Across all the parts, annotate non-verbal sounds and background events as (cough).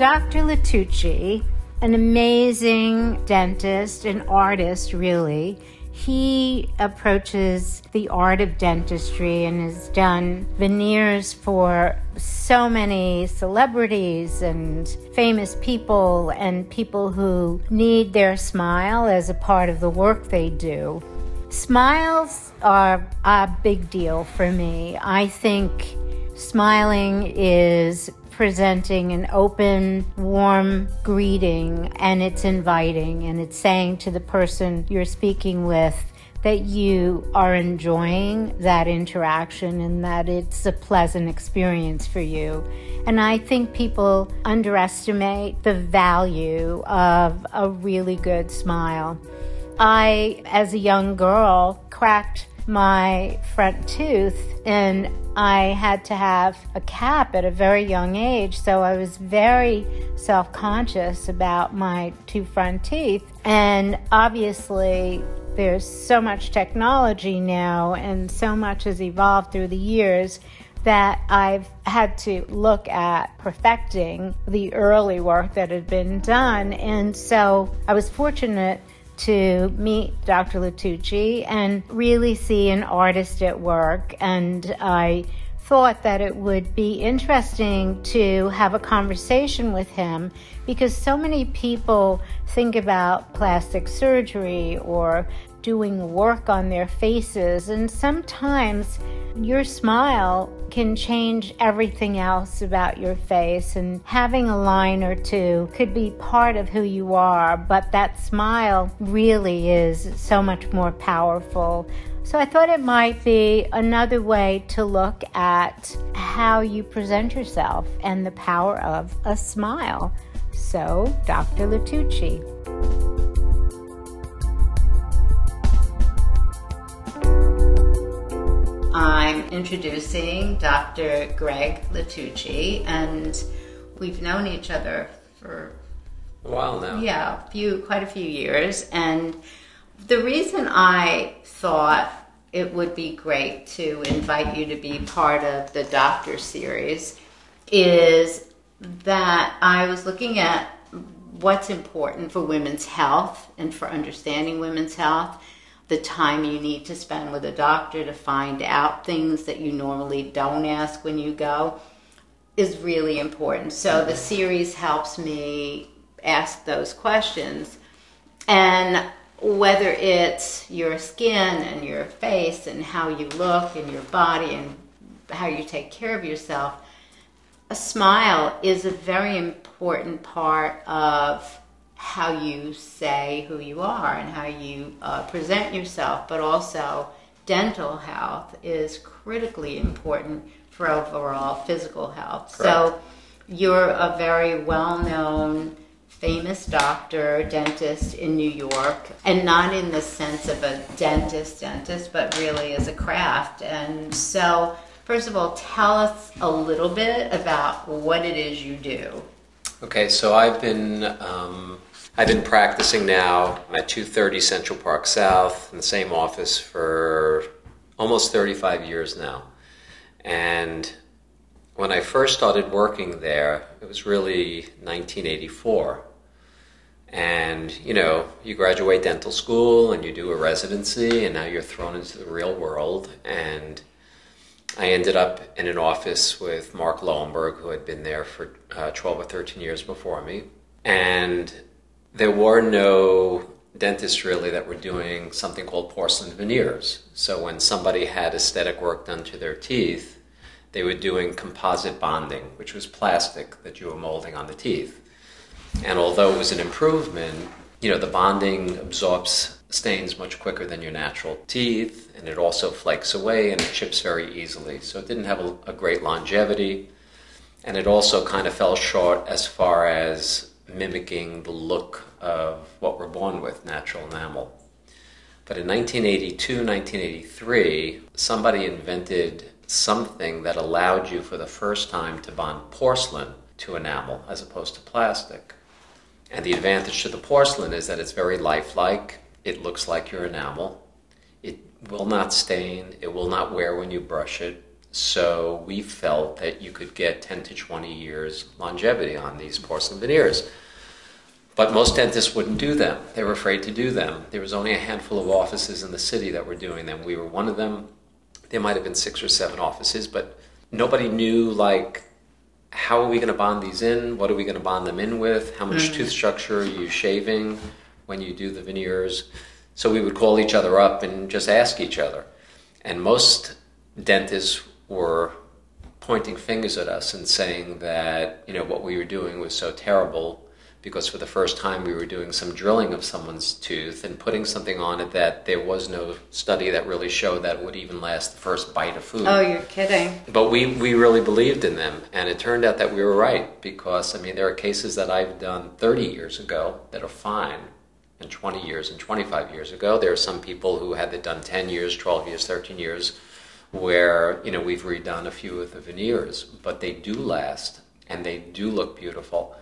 Dr. Lituchy, an amazing dentist, an artist, really. He approaches the art of dentistry and has done veneers for so many celebrities and famous people and people who need their smile as a part of the work they do. Smiles are a big deal for me. I think smiling is presenting an open, warm greeting and it's inviting and it's saying to the person you're speaking with that you are enjoying that interaction and that it's a pleasant experience for you. And I think people underestimate the value of a really good smile. I, as a young girl, cracked my front tooth and I had to have a cap at a very young age, so I was very self conscious about my two front teeth. And obviously, there's so much technology now, and so much has evolved through the years that I've had to look at perfecting the early work that had been done. And so I was fortunate to meet Dr. Lituchy and really see an artist at work. And I thought that it would be interesting to have a conversation with him because so many people think about plastic surgery or doing work on their faces, and sometimes your smile can change everything else about your face, and having a line or two could be part of who you are, but that smile really is so much more powerful. So I thought it might be another way to look at how you present yourself and the power of a smile. So, Dr. Lituchy. I'm introducing Dr. Greg Lituchy, and we've known each other for a while now. Yeah, a few, quite a few years. And the reason I thought it would be great to invite you to be part of the Doctor series is that I was looking at what's important for women's health and for understanding women's health the time you need to spend with a doctor to find out things that you normally don't ask when you go is really important. So the series helps me ask those questions. And whether it's your skin and your face and how you look and your body and how you take care of yourself, a smile is a very important part of how you say who you are and how you uh, present yourself, but also dental health is critically important for overall physical health. Correct. So you're a very well known, famous doctor, dentist in New York, and not in the sense of a dentist, dentist, but really as a craft. And so, first of all, tell us a little bit about what it is you do. Okay, so I've been um, I've been practicing now at 230 Central Park South in the same office for almost 35 years now. And when I first started working there, it was really 1984. And, you know, you graduate dental school and you do a residency, and now you're thrown into the real world. And I ended up in an office with Mark Lowenberg, who had been there for uh, 12 or 13 years before me. And there were no dentists really that were doing something called porcelain veneers. So when somebody had aesthetic work done to their teeth, they were doing composite bonding, which was plastic that you were molding on the teeth. And although it was an improvement, you know, the bonding absorbs stains much quicker than your natural teeth, and it also flakes away and it chips very easily. So it didn't have a, a great longevity, and it also kind of fell short as far as mimicking the look of what we're born with, natural enamel. But in 1982, 1983, somebody invented something that allowed you for the first time to bond porcelain to enamel as opposed to plastic. And the advantage to the porcelain is that it's very lifelike, it looks like your enamel, it will not stain, it will not wear when you brush it, So we felt that you could get 10 to 20 years longevity on these porcelain veneers. But most dentists wouldn't do them. They were afraid to do them. There was only a handful of offices in the city that were doing them. We were one of them. There might have been six or seven offices, but nobody knew like how are we going to bond these in? What are we going to bond them in with? How much mm. tooth structure are you shaving when you do the veneers? So we would call each other up and just ask each other. And most dentists were pointing fingers at us and saying that you know what we were doing was so terrible because for the first time we were doing some drilling of someone's tooth and putting something on it that there was no study that really showed that would even last the first bite of food. Oh, you're kidding. But we, we really believed in them, and it turned out that we were right because, I mean, there are cases that I've done 30 years ago that are fine, and 20 years and 25 years ago. There are some people who had it done 10 years, 12 years, 13 years where you know we've redone a few of the veneers, but they do last and they do look beautiful.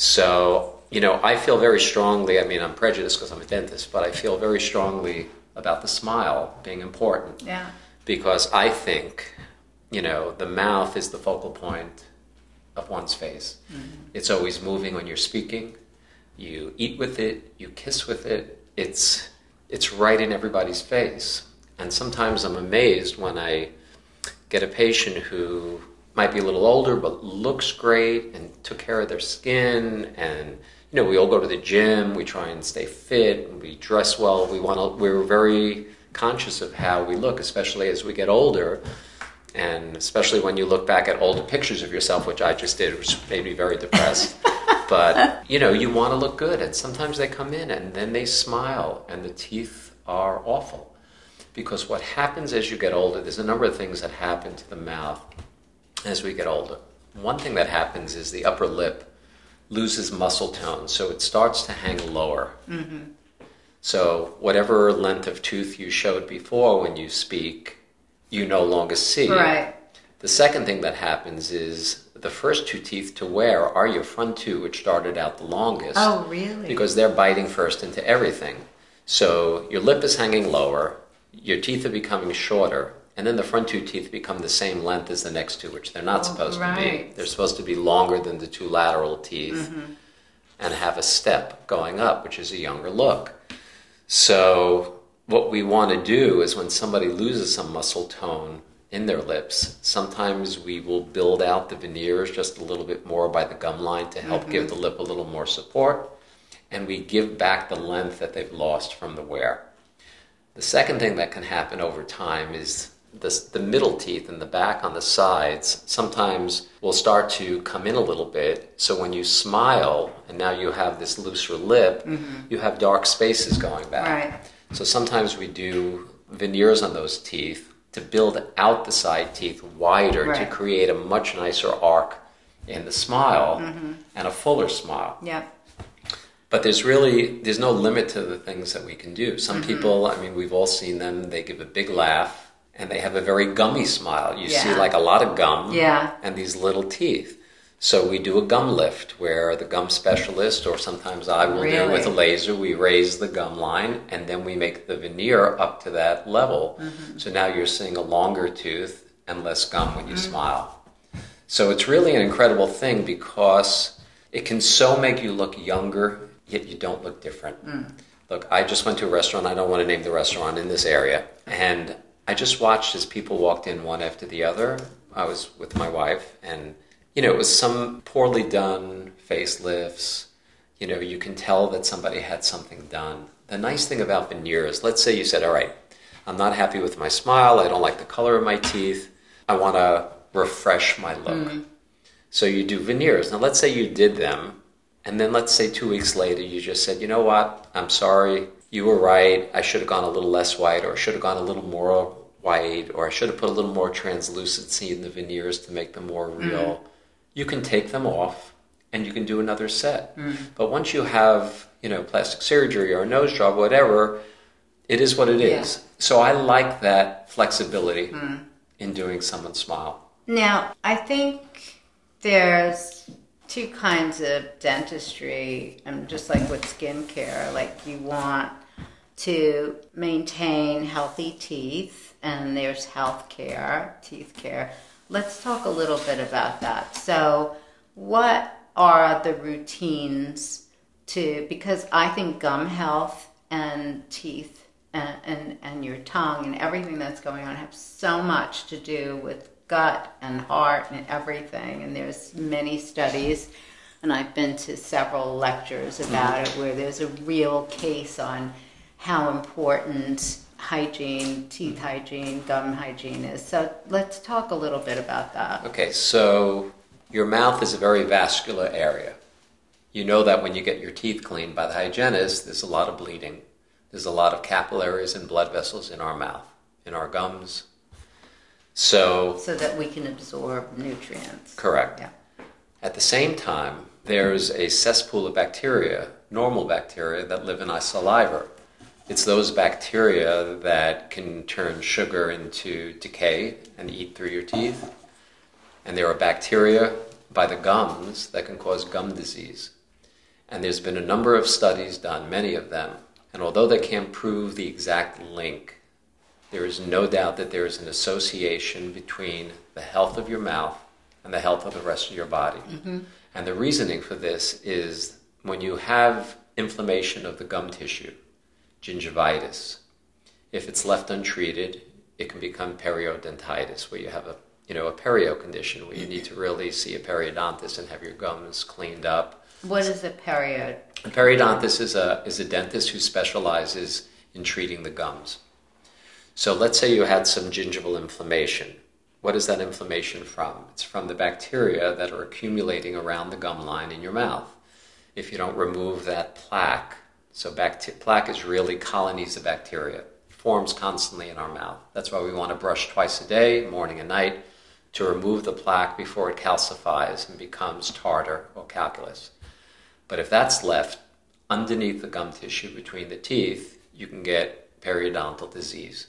So you know, I feel very strongly. I mean, I'm prejudiced because I'm a dentist, but I feel very strongly about the smile being important. Yeah. Because I think, you know, the mouth is the focal point of one's face. Mm-hmm. It's always moving when you're speaking. You eat with it. You kiss with it. It's it's right in everybody's face. And sometimes I'm amazed when I get a patient who might be a little older but looks great and took care of their skin. And you know we all go to the gym. We try and stay fit. And we dress well. We want to we're very conscious of how we look especially as we get older. And especially when you look back at older pictures of yourself which i just did which made me very depressed. (laughs) But you know you want to look good. And sometimes they come in and then they smile and the teeth are awful. Because what happens as you get older, there's a number of things that happen to the mouth as we get older. One thing that happens is the upper lip loses muscle tone, so it starts to hang lower. Mm-hmm. So, whatever length of tooth you showed before when you speak, you no longer see. Right. The second thing that happens is the first two teeth to wear are your front two, which started out the longest. Oh, really? Because they're biting first into everything. So your lip is hanging lower, your teeth are becoming shorter, and then the front two teeth become the same length as the next two, which they're not oh, supposed right. to be. They're supposed to be longer than the two lateral teeth mm-hmm. and have a step going up, which is a younger look. So, what we want to do is when somebody loses some muscle tone in their lips, sometimes we will build out the veneers just a little bit more by the gum line to help mm-hmm. give the lip a little more support, and we give back the length that they've lost from the wear. The second thing that can happen over time is the, the middle teeth and the back on the sides sometimes will start to come in a little bit. So when you smile and now you have this looser lip, mm-hmm. you have dark spaces going back. Right. So sometimes we do veneers on those teeth to build out the side teeth wider right. to create a much nicer arc in the smile mm-hmm. and a fuller smile. Yeah but there's really there's no limit to the things that we can do some mm-hmm. people i mean we've all seen them they give a big laugh and they have a very gummy smile you yeah. see like a lot of gum yeah. and these little teeth so we do a gum lift where the gum specialist or sometimes i will really? do with a laser we raise the gum line and then we make the veneer up to that level mm-hmm. so now you're seeing a longer tooth and less gum when you mm-hmm. smile so it's really an incredible thing because it can so make you look younger yet you don't look different. Mm. Look, I just went to a restaurant. I don't want to name the restaurant in this area. And I just watched as people walked in one after the other. I was with my wife, and, you know, it was some poorly done facelifts. You know, you can tell that somebody had something done. The nice thing about veneers, let's say you said, all right, I'm not happy with my smile. I don't like the color of my teeth. I want to refresh my look. Mm. So you do veneers. Now, let's say you did them and then let's say two weeks later, you just said, you know what, I'm sorry, you were right, I should have gone a little less white, or should have gone a little more white, or I should have put a little more translucency in the veneers to make them more real. Mm. You can take them off and you can do another set. Mm. But once you have, you know, plastic surgery or a nose job, whatever, it is what it is. Yeah. So I like that flexibility mm. in doing someone's smile. Now, I think there's two kinds of dentistry, and just like with skincare, like you want to maintain healthy teeth and there's health care, teeth care. Let's talk a little bit about that. So, what are the routines to, because I think gum health and teeth and, and, and your tongue and everything that's going on have so much to do with gut and heart and everything. And there's many studies, and I've been to several lectures about it where there's a real case on how important hygiene, teeth hygiene, gum hygiene is. So let's talk a little bit about that. Okay, so your mouth is a very vascular area. You know that when you get your teeth cleaned by the hygienist, there's a lot of bleeding. There's a lot of capillaries and blood vessels in our mouth, in our gums. So, So that we can absorb nutrients. correct. Yeah. At the same time, there's a cesspool of bacteria, normal bacteria, that live in our saliva. It's those bacteria that can turn sugar into decay and eat through your teeth. And there are bacteria by the gums that can cause gum disease. And there's been a number of studies done, many of them. And although they can't prove the exact link, there is no doubt that there is an association between the health of your mouth and the health of the rest of your body. Mm-hmm. And the reasoning for this is when you have inflammation of the gum tissue, gingivitis, if it's left untreated, it can become periodontitis, where you have a you know a perio condition where you need to really see a periodontist and have your gums cleaned up. What is a period? A periodontist is a is a dentist who specializes in treating the gums. So let's say you had some gingival inflammation. What is that inflammation from? It's from the bacteria that are accumulating around the gum line in your mouth. If you don't remove that plaque, so plaque is really colonies of bacteria, forms constantly in our mouth. That's why we want to brush twice a day, morning and night, to remove the plaque before it calcifies and becomes tartar or calculus. But if that's left underneath the gum tissue between the teeth, you can get periodontal disease.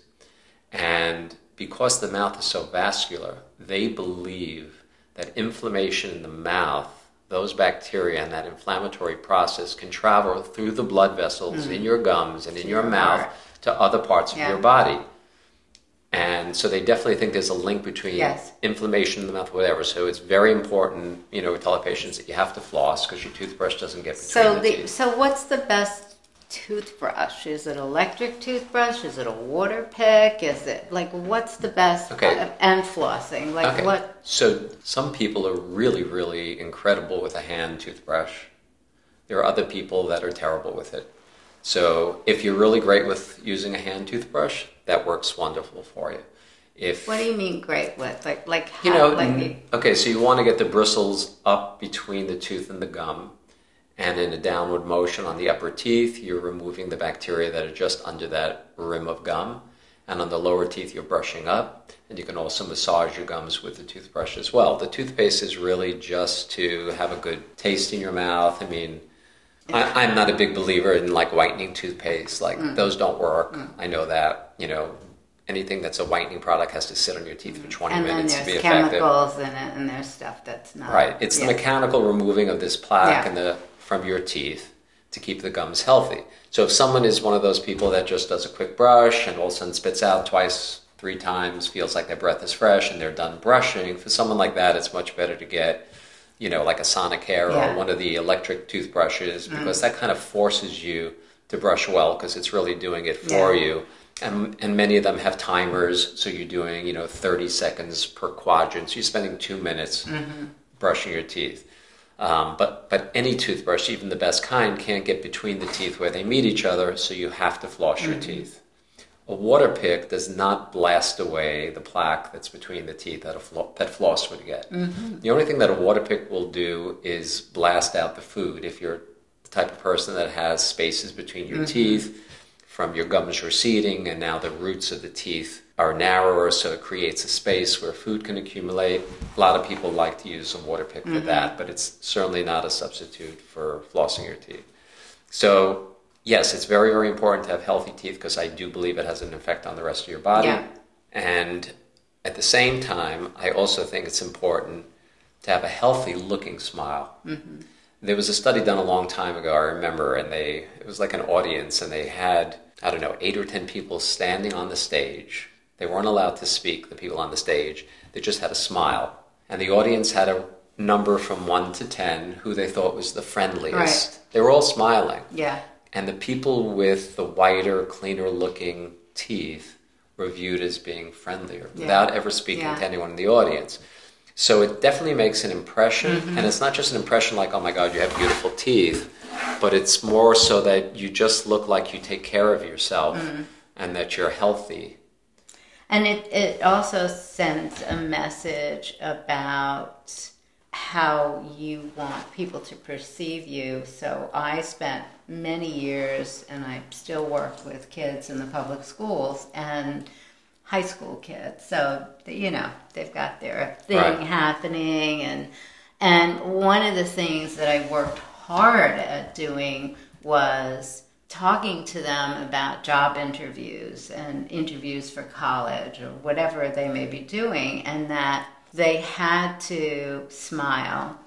And because the mouth is so vascular, they believe that inflammation in the mouth, those bacteria and that inflammatory process can travel through the blood vessels in mm. your gums and in your mouth to other parts Yeah. of your body. And so they definitely think there's a link between Yes. inflammation in the mouth, whatever. So it's very important, you know, we tell our patients that you have to floss because your toothbrush doesn't get between So the, the so what's the best toothbrush? Is it electric toothbrush? Is it a water pick? Is it like what's the best? Okay. and flossing. Like Okay. what? So some people are really, really incredible with a hand toothbrush. There are other people that are terrible with it. So if you're really great with using a hand toothbrush, that works wonderful for you. If What do you mean great with? Like like how? you know, like okay, so you want to get the bristles up between the tooth and the gum, and in a downward motion on the upper teeth, you're removing the bacteria that are just under that rim of gum, and on the lower teeth, you're brushing up, and you can also massage your gums with the toothbrush as well. The toothpaste is really just to have a good taste in your mouth. I mean. I, I'm not a big believer in like whitening toothpaste. Like Mm. those don't work. I know that. You know, anything that's a whitening product has to sit on your teeth for 20 and minutes to be effective. And there's chemicals in it, and there's stuff that's not Right. It's yeah. the mechanical removing of this plaque Yeah. and the from your teeth to keep the gums healthy. So if someone is one of those people that just does a quick brush and all of a sudden spits out twice, three times, feels like their breath is fresh and they're done brushing, for someone like that, it's much better to get, you know, like a Sonicare Yeah. or one of the electric toothbrushes mm. because that kind of forces you to brush well because it's really doing it for Yeah. you. And, and many of them have timers, so you're doing, you know, 30 seconds per quadrant. So you're spending two minutes mm-hmm. brushing your teeth. Um, but but any toothbrush, even the best kind, can't get between the teeth where they meet each other, so you have to floss your mm. teeth. A water pick does not blast away the plaque that's between the teeth that a flo- that floss would get. Mm-hmm. The only thing that a water pick will do is blast out the food. If you're the type of person that has spaces between your mm-hmm. teeth, from your gums receding, and now the roots of the teeth are narrower, so it creates a space where food can accumulate. A lot of people like to use a water pick for mm-hmm. that, but it's certainly not a substitute for flossing your teeth. So, yes, it's very, very important to have healthy teeth because I do believe it has an effect on the rest of your body. Yeah. And at the same time, I also think it's important to have a healthy looking smile. Mm-hmm. There was a study done a long time ago, I remember, and they it was like an audience, and they had I don't know eight or ten people standing on the stage. They weren't allowed to speak, the people on the stage. They just had a smile. And the audience had a number from 1 to 10 who they thought was the friendliest. Right. They were all smiling. Yeah. And the people with the whiter, cleaner looking teeth were viewed as being friendlier Yeah. without ever speaking Yeah. to anyone in the audience. So it definitely makes an impression. Mm-hmm. And it's not just an impression like, oh my God, you have beautiful teeth, but it's more so that you just look like you take care of yourself Mm-hmm. and that you're healthy. And it, it also sends a message about how you want people to perceive you. So I spent many years, and I still work with kids in the public schools and high school kids. So you know they've got their thing Right. happening, and and one of the things that I worked hard at doing was talking to them about job interviews and interviews for college or whatever they may be doing, and that they had to smile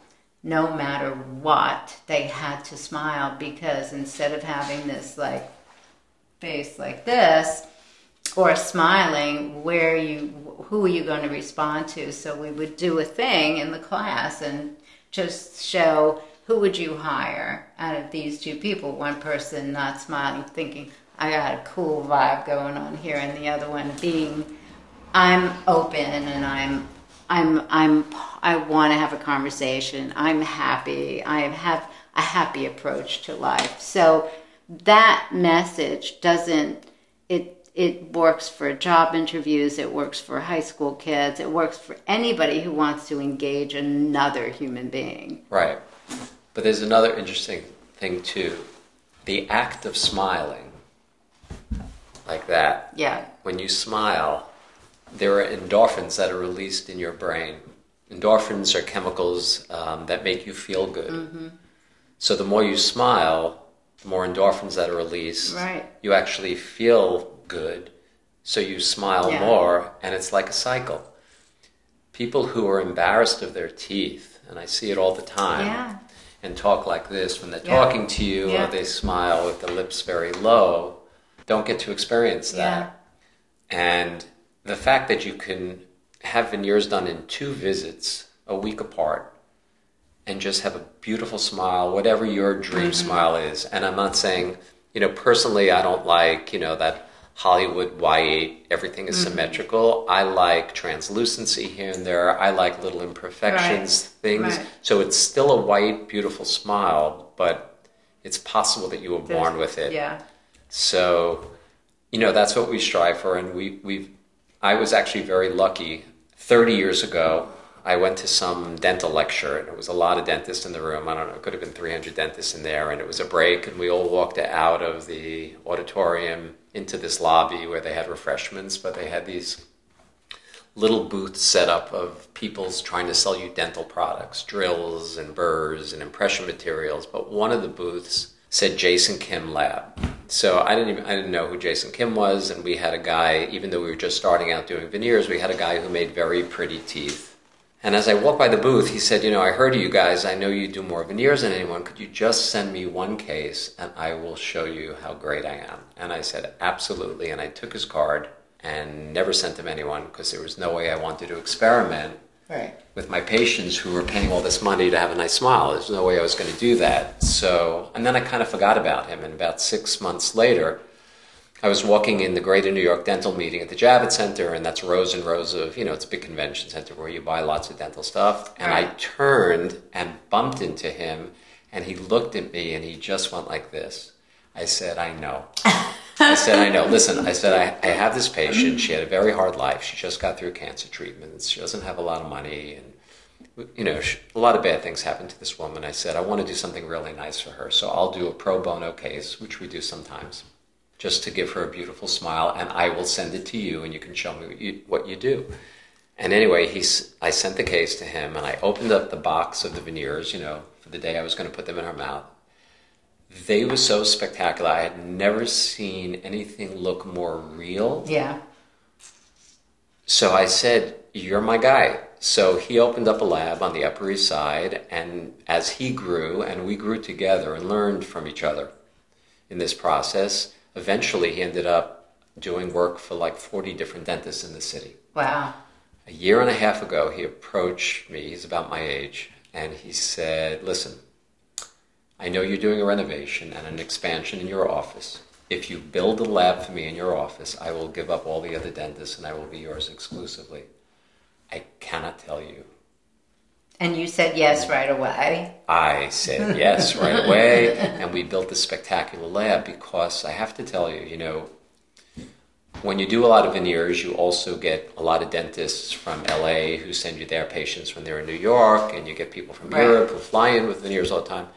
no matter what. They had to smile because instead of having this like face like this, or smiling where you who are you going to respond to so we would do a thing in the class and just show who would you hire out of these two people? One person not smiling thinking i got a cool vibe going on here and the other one being i'm open and i'm i'm i'm i want to have a conversation. I'm happy. I have a happy approach to life. So that message doesn't it it works for job interviews it works for high school kids it works for anybody who wants to engage another human being. Right. But there's another interesting thing too. The act of smiling, like that, yeah when you smile, there are endorphins that are released in your brain. Endorphins are chemicals um, that make you feel good. Mm-hmm. So the more you smile, the more endorphins that are released. Right. You actually feel good, so you smile Yeah. more, and it's like a cycle. People who are embarrassed of their teeth, and I see it all the time, yeah and talk like this when they're Yeah. talking to you Yeah. or they smile with the lips very low, don't get to experience that. And the fact that you can have veneers done in two visits a week apart and just have a beautiful smile, whatever your dream mm-hmm. smile is. And I'm not saying, you know, personally, I don't like, you know, that Hollywood Y8, everything is mm-hmm. symmetrical. I like translucency here and there. I like little imperfections, things. Right. So it's still a white, beautiful smile, but it's possible that you were born with it. yeah So, you know, that's what we strive for. And we, we've, I was actually very lucky. 30 years ago, I went to some dental lecture, and it was a lot of dentists in the room. I don't know, it could have been 300 dentists in there. And it was a break, and we all walked out of the auditorium into this lobby where they had refreshments, but they had these little booths set up of people's trying to sell you dental products, drills and burrs and impression materials. But one of the booths said Jason Kim Lab. So I didn't even I didn't know who Jason Kim was, and we had a guy. Even though we were just starting out doing veneers, we had a guy who made very pretty teeth. And as I walked by the booth, he said, "You know, I heard of you guys. I know you do more veneers than anyone. Could you just send me one case, and I will show you how great I am?" And I said, "Absolutely." And I took his card and never sent him anyone because there was no way I wanted to experiment right with my patients who were paying all this money to have a nice smile. There's no way I was going to do that. So, and then I kind of forgot about him. And about six months later, I was walking in the Greater New York Dental Meeting at the Javits Center, and that's rows and rows of, you know, it's a big convention center where you buy lots of dental stuff. And I turned and bumped into him, and he looked at me and he just went like this. I said, I know. I said, I know. Listen, I said, I, I have this patient. She had a very hard life. She just got through cancer treatments. She doesn't have a lot of money. And, you know, a lot of bad things happened to this woman. I said, I want to do something really nice for her. So I'll do a pro bono case, which we do sometimes, just to give her a beautiful smile. And I will send it to you and you can show me what you, what you do. And anyway, he's, I sent the case to him and I opened up the box of the veneers, you know, for the day I was going to put them in her mouth. They were so spectacular. I had never seen anything look more real. yeah So I said, You're my guy. So he opened up a lab on the Upper East Side, and as he grew and we grew together and learned from each other in this process, eventually he ended up doing work for like 40 different dentists in the city. Wow. A year and a half ago, he approached me, he's about my age, and he said, Listen, I know you're doing a renovation and an expansion in your office. If you build a lab for me in your office, I will give up all the other dentists and I will be yours exclusively. I cannot tell you And you said yes right away. I said yes right away, and we built this spectacular lab because I have to tell you, you know, when you do a lot of veneers, you also get a lot of dentists from LA who send you their patients when they're in New York, and you get people from Right. Europe who fly in with veneers all the time.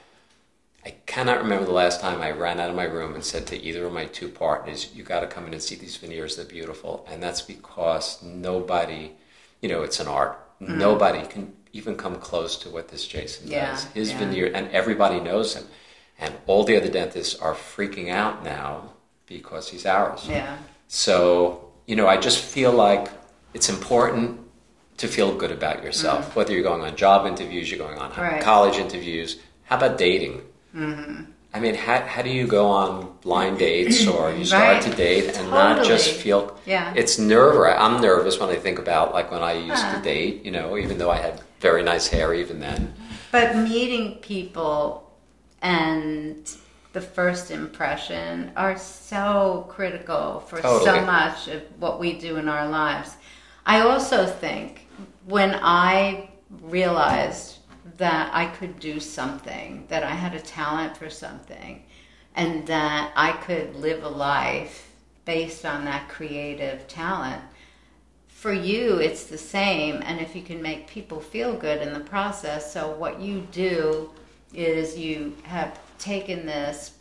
I cannot remember the last time I ran out of my room and said to either of my two partners, "You got to come in and see these veneers; they're beautiful." And that's because nobody, you know, it's an art. Mm-hmm. Nobody can even come close to what this Jason Mm-hmm. Yeah, does. His yeah. veneer, and everybody knows him, and all the other dentists are freaking out now because he's ours. Yeah. So, you know, I just feel like it's important to feel good about yourself, whether you're going on job interviews, you're going on. Right. college interviews. How about dating? Mm-hmm. I mean, how, how do you go on blind dates or you (clears throat) start Right. to date and not just feel Yeah. it's nerve I'm nervous when I think about like when I used Huh. to date, you know, even though I had very nice hair even then. But meeting people and the first impression are so critical for so much of what we do in our lives. I also think when I realized that I could do something, that I had a talent for something, and that I could live a life based on that creative talent, for you it's the same and if you can make people feel good in the process so what you do is you have taken this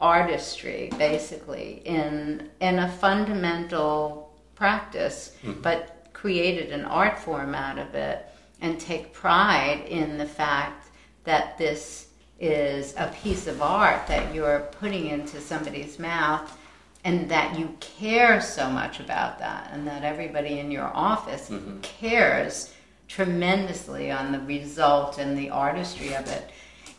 artistry basically in in a fundamental practice mm-hmm. but created an art form out of it and take pride in the fact that this is a piece of art that you're putting into somebody's mouth and that you care so much about that and that everybody in your office mm-hmm. cares tremendously on the result and the artistry of it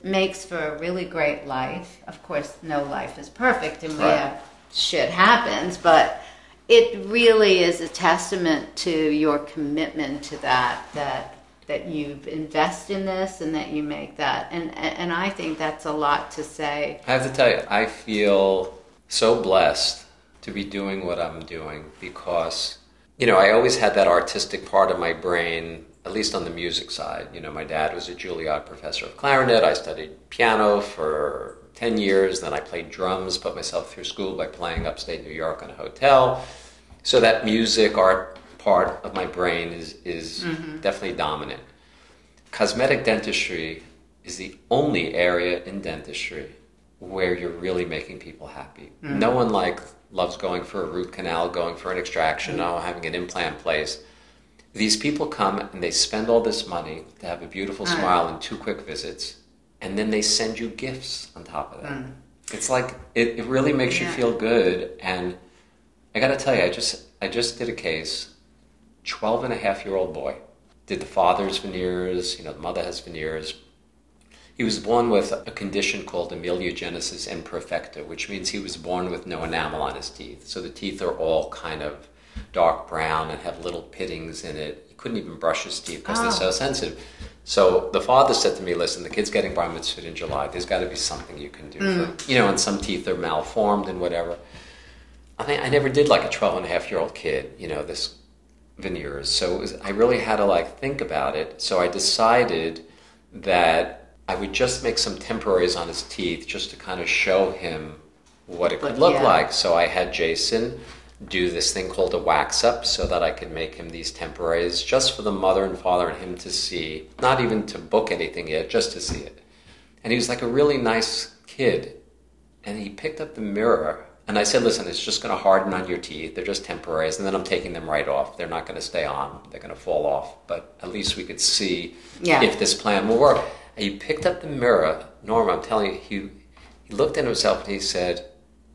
makes for a really great life. Of course no life is perfect and we Right. have shit happens but it really is a testament to your commitment to that that that you invest in this and that you make that. And and I think that's a lot to say. I have to tell you, I feel so blessed to be doing what I'm doing because, you know, I always had that artistic part of my brain, at least on the music side. You know, my dad was a Juilliard professor of clarinet. I studied piano for 10 years. Then I played drums, put myself through school by playing upstate New York in a hotel. So that music art part of my brain is, is mm-hmm. definitely dominant. Cosmetic dentistry is the only area in dentistry where you're really making people happy. Mm-hmm. No one like loves going for a root canal, going for an extraction, or having an implant placed. These people come and they spend all this money to have a beautiful Right. smile and two quick visits, and then they send you gifts on top of that. Mm-hmm. It's like it, it really makes you feel good. And I got to tell you, I just I just did a case. 12 and a half year old boy did the father's veneers. You know, the mother has veneers. He was born with a condition called amelogenesis imperfecta, which means he was born with no enamel on his teeth. So the teeth are all kind of dark brown and have little pittings in it. He couldn't even brush his teeth because they're so Oh. sensitive. So the father said to me, "Listen, the kid's getting bar mitzvah in July. There's got to be something you can do. For, mm. you know, and some teeth are malformed and whatever." I mean, I never did like a 12 and a half year old kid, you know, this veneers. So it was, I really had to like think about it. So I decided that I would just make some temporaries on his teeth just to kind of show him what it could look yeah. like. So I had Jason do this thing called a wax up so that I could make him these temporaries just for the mother and father and him to see, not even to book anything yet, just to see it. And he was like a really nice kid. And he picked up the mirror and I said, listen, it's just going to harden on your teeth. They're just temporaries. And then I'm taking them right off. They're not going to stay on. They're going to fall off. But at least we could see Yeah. if this plan will work. And he picked up the mirror. Norm, I'm telling you, he, he looked at himself and he said,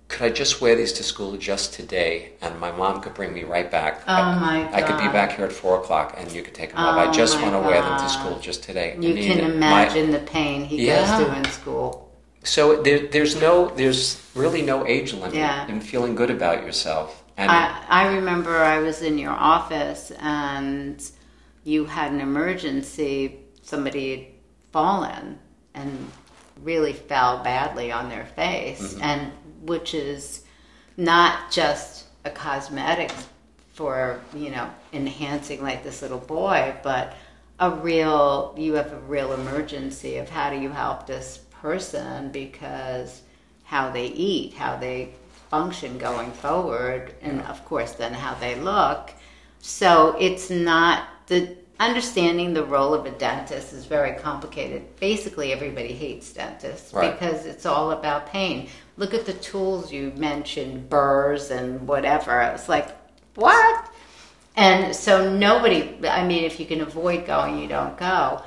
could I just wear these to school just today? And my mom could bring me right back. Oh, I, my I could be back here at 4 o'clock and you could take them off. I Oh, just want to wear them to school just today. You I mean, can my- imagine the pain he Yeah. goes through in school. So there, there's no, there's really no age limit Yeah. in feeling good about yourself. And I, I remember I was in your office and you had an emergency. Somebody fallen and really fell badly on their face, mm-hmm. and which is not just a cosmetic for you know enhancing like this little boy, but a real you have a real emergency of how do you help this person because how they eat, how they function going forward, and of course then how they look. So it's not the understanding the role of a dentist is very complicated. Basically, everybody hates dentists Right. because it's all about pain. Look at the tools you mentioned, burrs and whatever. I was like, what? And so nobody, I mean, if you can avoid going, you don't go.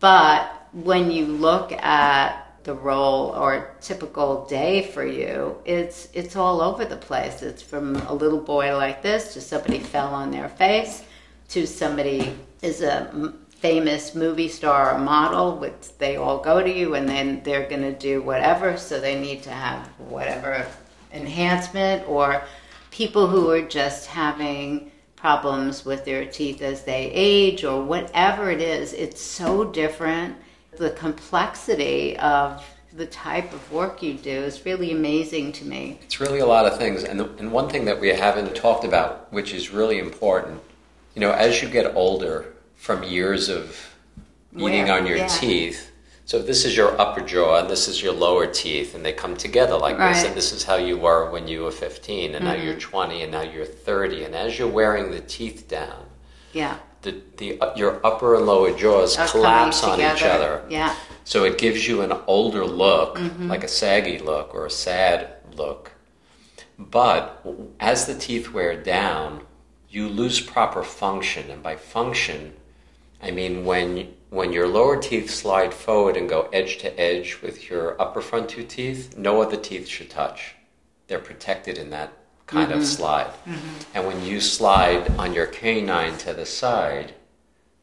But when you look at the role or typical day for you, it's it's all over the place. It's from a little boy like this to somebody fell on their face to somebody is a famous movie star or model, which they all go to you and then they're going to do whatever, so they need to have whatever enhancement or people who are just having problems with their teeth as they age or whatever it is. It's so different. The complexity of the type of work you do is really amazing to me. It's really a lot of things. And, the, and one thing that we haven't talked about, which is really important, you know, as you get older from years of eating on your yeah. teeth, so this is your upper jaw and this is your lower teeth, and they come together like this, Right. Mm-hmm. and this is how you were when you were 15, and now you're 20, and now you're 30, and as you're wearing the teeth down, Yeah. the, the, your upper and lower jaws collapse on each other. Yeah. So it gives you an older look, Mm-hmm. like a saggy look or a sad look. But as the teeth wear down, you lose proper function. And by function, I mean when, when your lower teeth slide forward and go edge to edge with your upper front two teeth, no other teeth should touch. They're protected in that kind of mm-hmm. slide. Mm-hmm. And when you slide on your canine to the side,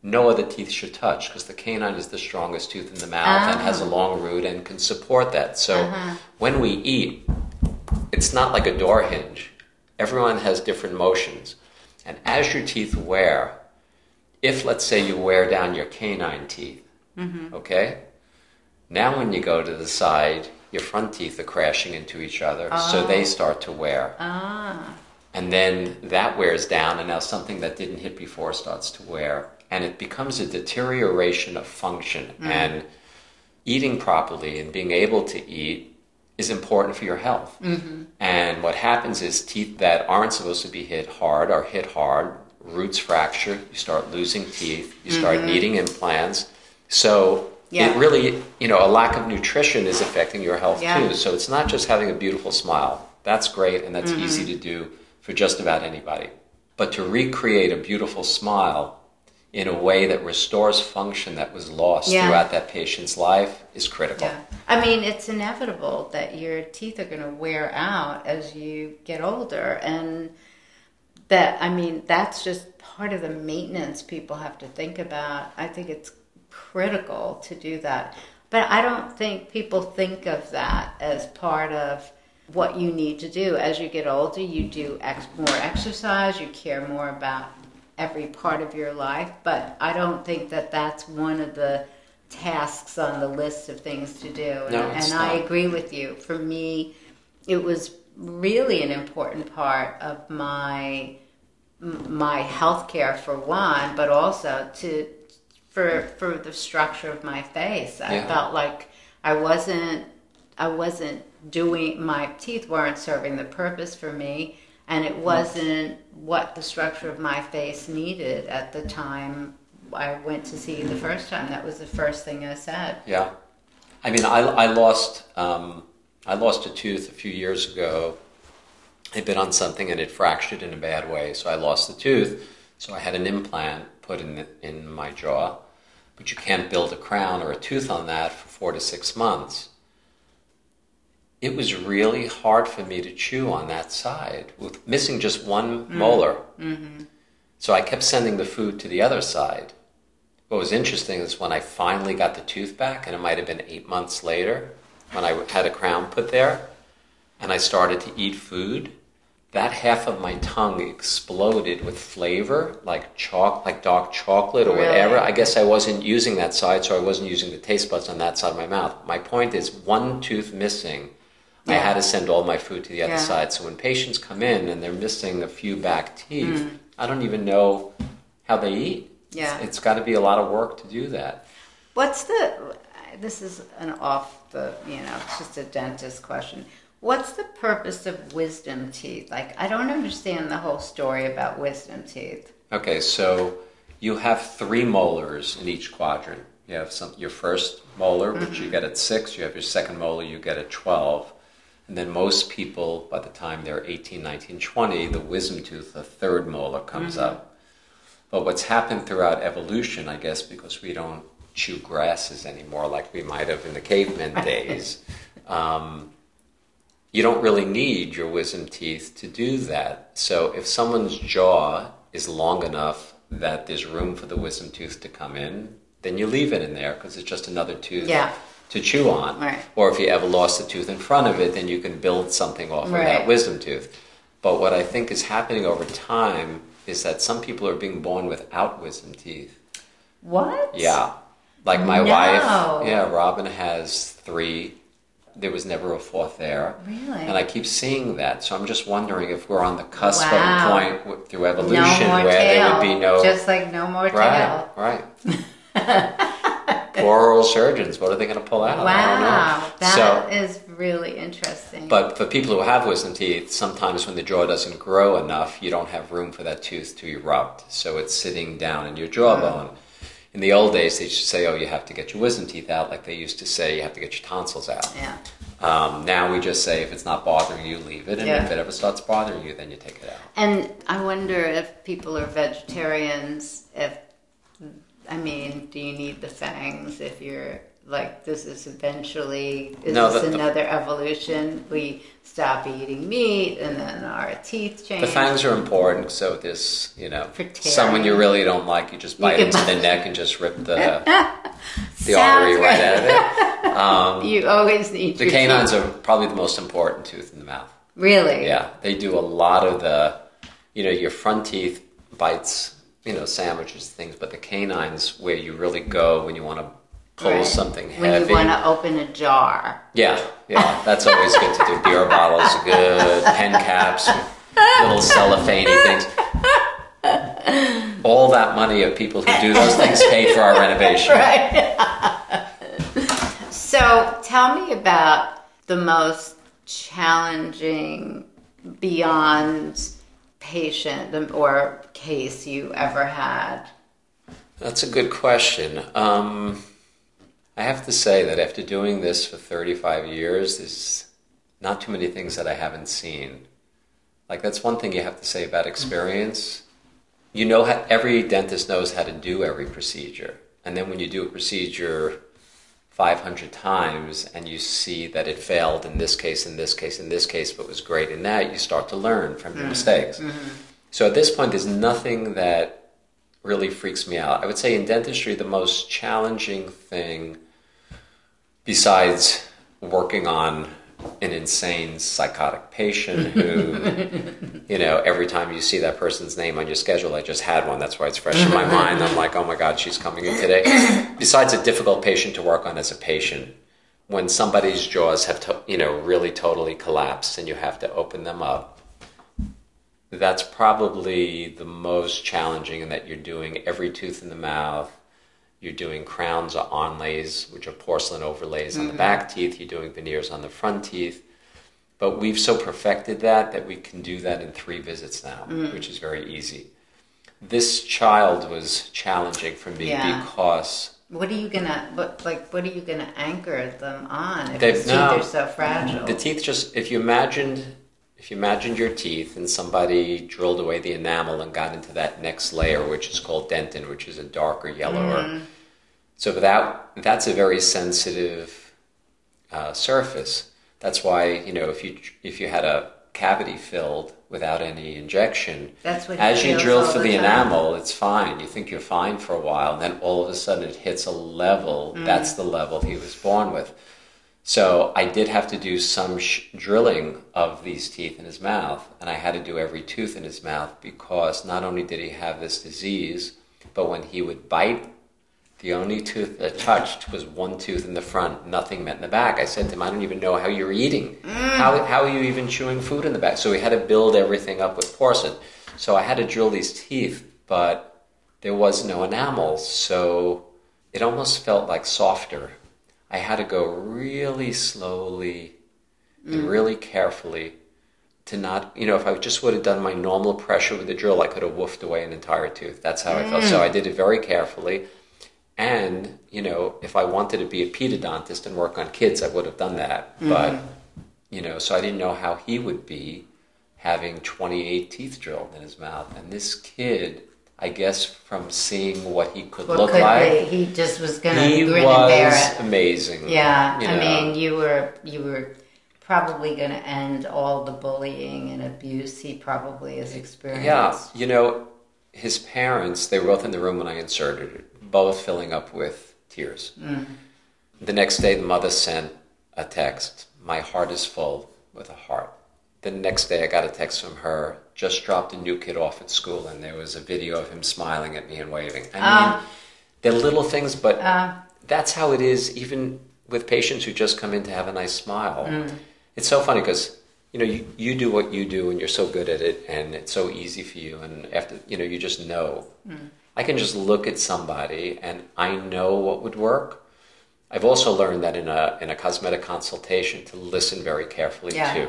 no other teeth should touch because the canine is the strongest tooth in the mouth and has a ah. long root and can support that. So uh-huh. when we eat, it's not like a door hinge. Everyone has different motions. And as your teeth wear, if let's say you wear down your canine teeth, okay? Now when you go to the side, your front teeth are crashing into each other, so they start to wear. Ah. And then that wears down, and now something that didn't hit before starts to wear. And it becomes a deterioration of function. And eating properly and being able to eat is important for your health. And what happens is teeth that aren't supposed to be hit hard are hit hard, roots fracture, you start losing teeth, you start needing implants. So Yeah. it really, you know, a lack of nutrition is affecting your health Yeah. too. So it's not just having a beautiful smile. That's great and that's Mm-hmm. easy to do for just about anybody. But to recreate a beautiful smile in a way that restores function that was lost Yeah. throughout that patient's life is critical. Yeah. I mean, it's inevitable that your teeth are going to wear out as you get older. And that, I mean, that's just part of the maintenance people have to think about. I think it's critical to do that. But I don't think people think of that as part of what you need to do. As you get older, you do ex- more exercise, you care more about every part of your life. But I don't think that that's one of the tasks on the list of things to do. And, No, and I agree with you. For me, it was really an important part of my my health care for one, but also to for for the structure of my face. I Yeah. felt like I wasn't I wasn't doing my teeth weren't serving the purpose for me and it wasn't what the structure of my face needed at the time I went to see you the first time. That was the first thing I said. Yeah, I mean, I, I lost um, I lost a tooth a few years ago. I'd been on something and it fractured in a bad way, so I lost the tooth. So I had an implant put in in my jaw, but you can't build a crown or a tooth on that for four to six months. It was really hard for me to chew on that side with missing just one molar. Mm-hmm. So I kept sending the food to the other side. What was interesting is when I finally got the tooth back, and it might have been eight months later, when I had a crown put there and I started to eat food, that half of my tongue exploded with flavor, like chalk, like dark chocolate or Really? whatever. I guess I wasn't using that side, so I wasn't using the taste buds on that side of my mouth. My point is, one tooth missing, I had to send all my food to the other Yeah. side. So when patients come in and they're missing a few back teeth, Mm. I don't even know how they eat. Yeah. it's got to be a lot of work to do that. What's the? This is an off the. You know, it's just a dentist question. What's the purpose of wisdom teeth? Like, I don't understand the whole story about wisdom teeth. Okay, so you have three molars in each quadrant. You have some, your first molar, which you get at six. You have your second molar, you get at 12. And then most people, by the time they're 18, 19, 20, the wisdom tooth, the third molar, comes up. But what's happened throughout evolution, I guess, because we don't chew grasses anymore like we might have in the caveman (laughs) days, um, you don't really need your wisdom teeth to do that. So if someone's jaw is long enough that there's room for the wisdom tooth to come in, then you leave it in there because it's just another tooth Yeah. To chew on. Right. Or if you ever lost a tooth in front of it, then you can build something off of that wisdom tooth. But what I think is happening over time is that some people are being born without wisdom teeth. What? Yeah. Like my No. wife, yeah, Robin has three. There was never a fourth there. Really? And I keep seeing that. So I'm just wondering if we're on the cusp Wow. of a point through evolution more where tail. there would be no. Just like no more right, tail. right. (laughs) (laughs) Oral surgeons, what are they going to pull out? Wow, that so, is really interesting. but for people who have wisdom teeth, sometimes when the jaw doesn't grow enough, you don't have room for that tooth to erupt. So it's sitting down in your jawbone. In the old days, they used to say, oh, you have to get your wisdom teeth out, like they used to say, you have to get your tonsils out. yeah. Um, now we just say, if it's not bothering you, leave it. And Yeah. if it ever starts bothering you, then you take it out. And I wonder if people are vegetarians, if, I mean, do you need the fangs if you're like, this is eventually, is No, this the- the- another evolution? We stop eating meat and then our teeth change. The fangs are important, so this, you know, someone you really don't like, you just bite can into the (laughs) neck and just rip the, the artery right out of it. Um, (laughs) You always need the canines teeth. are probably the most important tooth in the mouth. Really? Yeah, they do a lot of the, you know, your front teeth bites, you know, sandwiches, things, but the canines where you really go when you want to pull Right. something When you want to open a jar. Yeah, yeah, that's always good to do. Beer bottles are good, pen caps, little cellophane things. All that money of people who do those things paid for our (laughs) renovation. Right. (laughs) so tell me about the most challenging beyond patient or case you ever had. That's a good question. Um, I have to say that after doing this for 35 years, there's not too many things that I haven't seen. Like, that's one thing you have to say about experience. You know, how, every dentist knows how to do every procedure. And then when you do a procedure 500 times and you see that it failed in this case, in this case, in this case, but was great in that, you start to learn from your mm-hmm. mistakes. Mm-hmm. So at this point, there's nothing that really freaks me out. I would say in dentistry, the most challenging thing, besides working on an insane psychotic patient who, (laughs) you know, every time you see that person's name on your schedule, I just had one, that's why it's fresh in my uh-huh. mind. I'm like, oh my God, she's coming in today. (coughs) Besides a difficult patient to work on as a patient, when somebody's jaws have, to, you know, really totally collapsed and you have to open them up, that's probably the most challenging in that you're doing every tooth in the mouth. You're doing crowns or onlays, which are porcelain overlays on the mm-hmm. back teeth. You're doing veneers on the front teeth. But we've so perfected that that we can do that in three visits now, mm. which is very easy. This child was challenging for me Yeah. because What are you gonna what like what are you gonna anchor them on if They've- his teeth no. are so fragile? The teeth just if you imagined if you imagined your teeth and somebody drilled away the enamel and got into that next layer, which is called dentin, which is a darker yellower. Mm. So that that's a very sensitive uh, surface. That's why you know if you if you had a cavity filled without any injection, That's what as you drill for the the enamel, it's fine. You think you're fine for a while, and then all of a sudden it hits a level. Mm. That's the level he was born with. So I did have to do some sh- drilling of these teeth in his mouth, and I had to do every tooth in his mouth because not only did he have this disease, but when he would bite, the only tooth that touched was one tooth in the front, nothing met in the back. I said to him, I don't even know how you're eating. Mm. How, how are you even chewing food in the back? So we had to build everything up with porcelain. So I had to drill these teeth, but there was no enamel, so it almost felt like softer. I had to go really slowly and mm. really carefully to not, you know, if I just would have done my normal pressure with the drill, I could have woofed away an entire tooth. That's how I felt. So mm. I did it very carefully. And, you know, if I wanted to be a pedodontist and work on kids, I would have done that. Mm-hmm. But, you know, so I didn't know how he would be having 28 teeth drilled in his mouth. And this kid, I guess from seeing what he could What look could like, be? He just was going to grin and bear it. amazing. Yeah, you I mean, you were you were probably going to end all the bullying and abuse he probably has experienced. Yeah, you know, his parents, they were both in the room when I inserted it, both filling up with tears. The next day, the mother sent a text My heart is full with a heart. The next day, I got a text from her, just dropped a new kid off at school, and there was a video of him smiling at me and waving. I mean, Ah. they're little things, but Uh, that's how it is even with patients who just come in to have a nice smile. Mm. It's so funny because you know you, you do what you do and you're so good at it and it's so easy for you and after you know you just know. Mm. I can just look at somebody and I know what would work. I've also learned that in a in a cosmetic consultation to listen very carefully Yeah. too.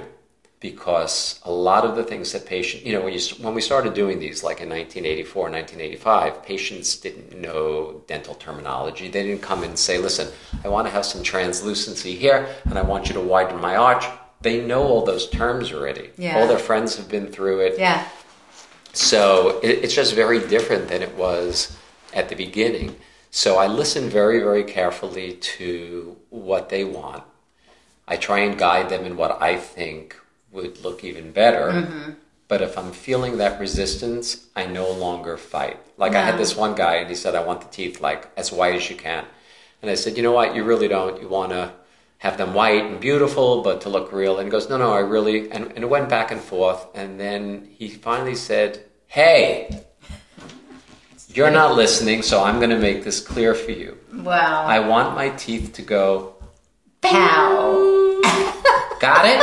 Because a lot of the things that patient, you know, when you when we started doing these, like in 1984, 1985, patients didn't know dental terminology. They didn't come in and say, "Listen, I want to have some translucency here, and I want you to widen my arch." They know all those terms already. Yeah. All their friends have been through it. yeah, So it, it's just very different than it was at the beginning. So I listen very, very carefully to what they want. I try and guide them in what I think would look even better. Mm-hmm. But if I'm feeling that resistance, I no longer fight. Like I had this one guy, and he said, "I want the teeth like as white as you can," and I said, "You know what? You really don't. You want to." Have them white and beautiful, but to look real. And he goes, no, no, I really. And, and it went back and forth. And then he finally said, Hey, you're not listening, so I'm going to make this clear for you. wow, I want my teeth to go, pow. (laughs) got it?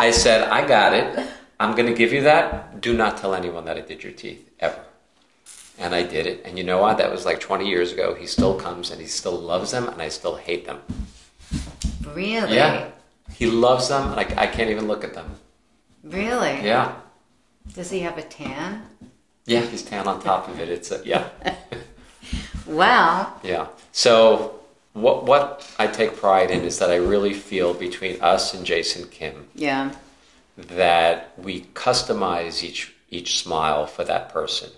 I said, I got it. I'm going to give you that. Do not tell anyone that I did your teeth, ever. And I did it. And you know what? That was like 20 years ago. He still comes and he still loves them, and I still hate them. Really, Yeah. He loves them, and I, I can't even look at them. really. Yeah. Does he have a tan? Yeah, he's tan on top of it. It's a, yeah. (laughs) Well, Yeah. So what what I take pride in is that I really feel between us and Jason Kim yeah, that we customize each each smile for that person.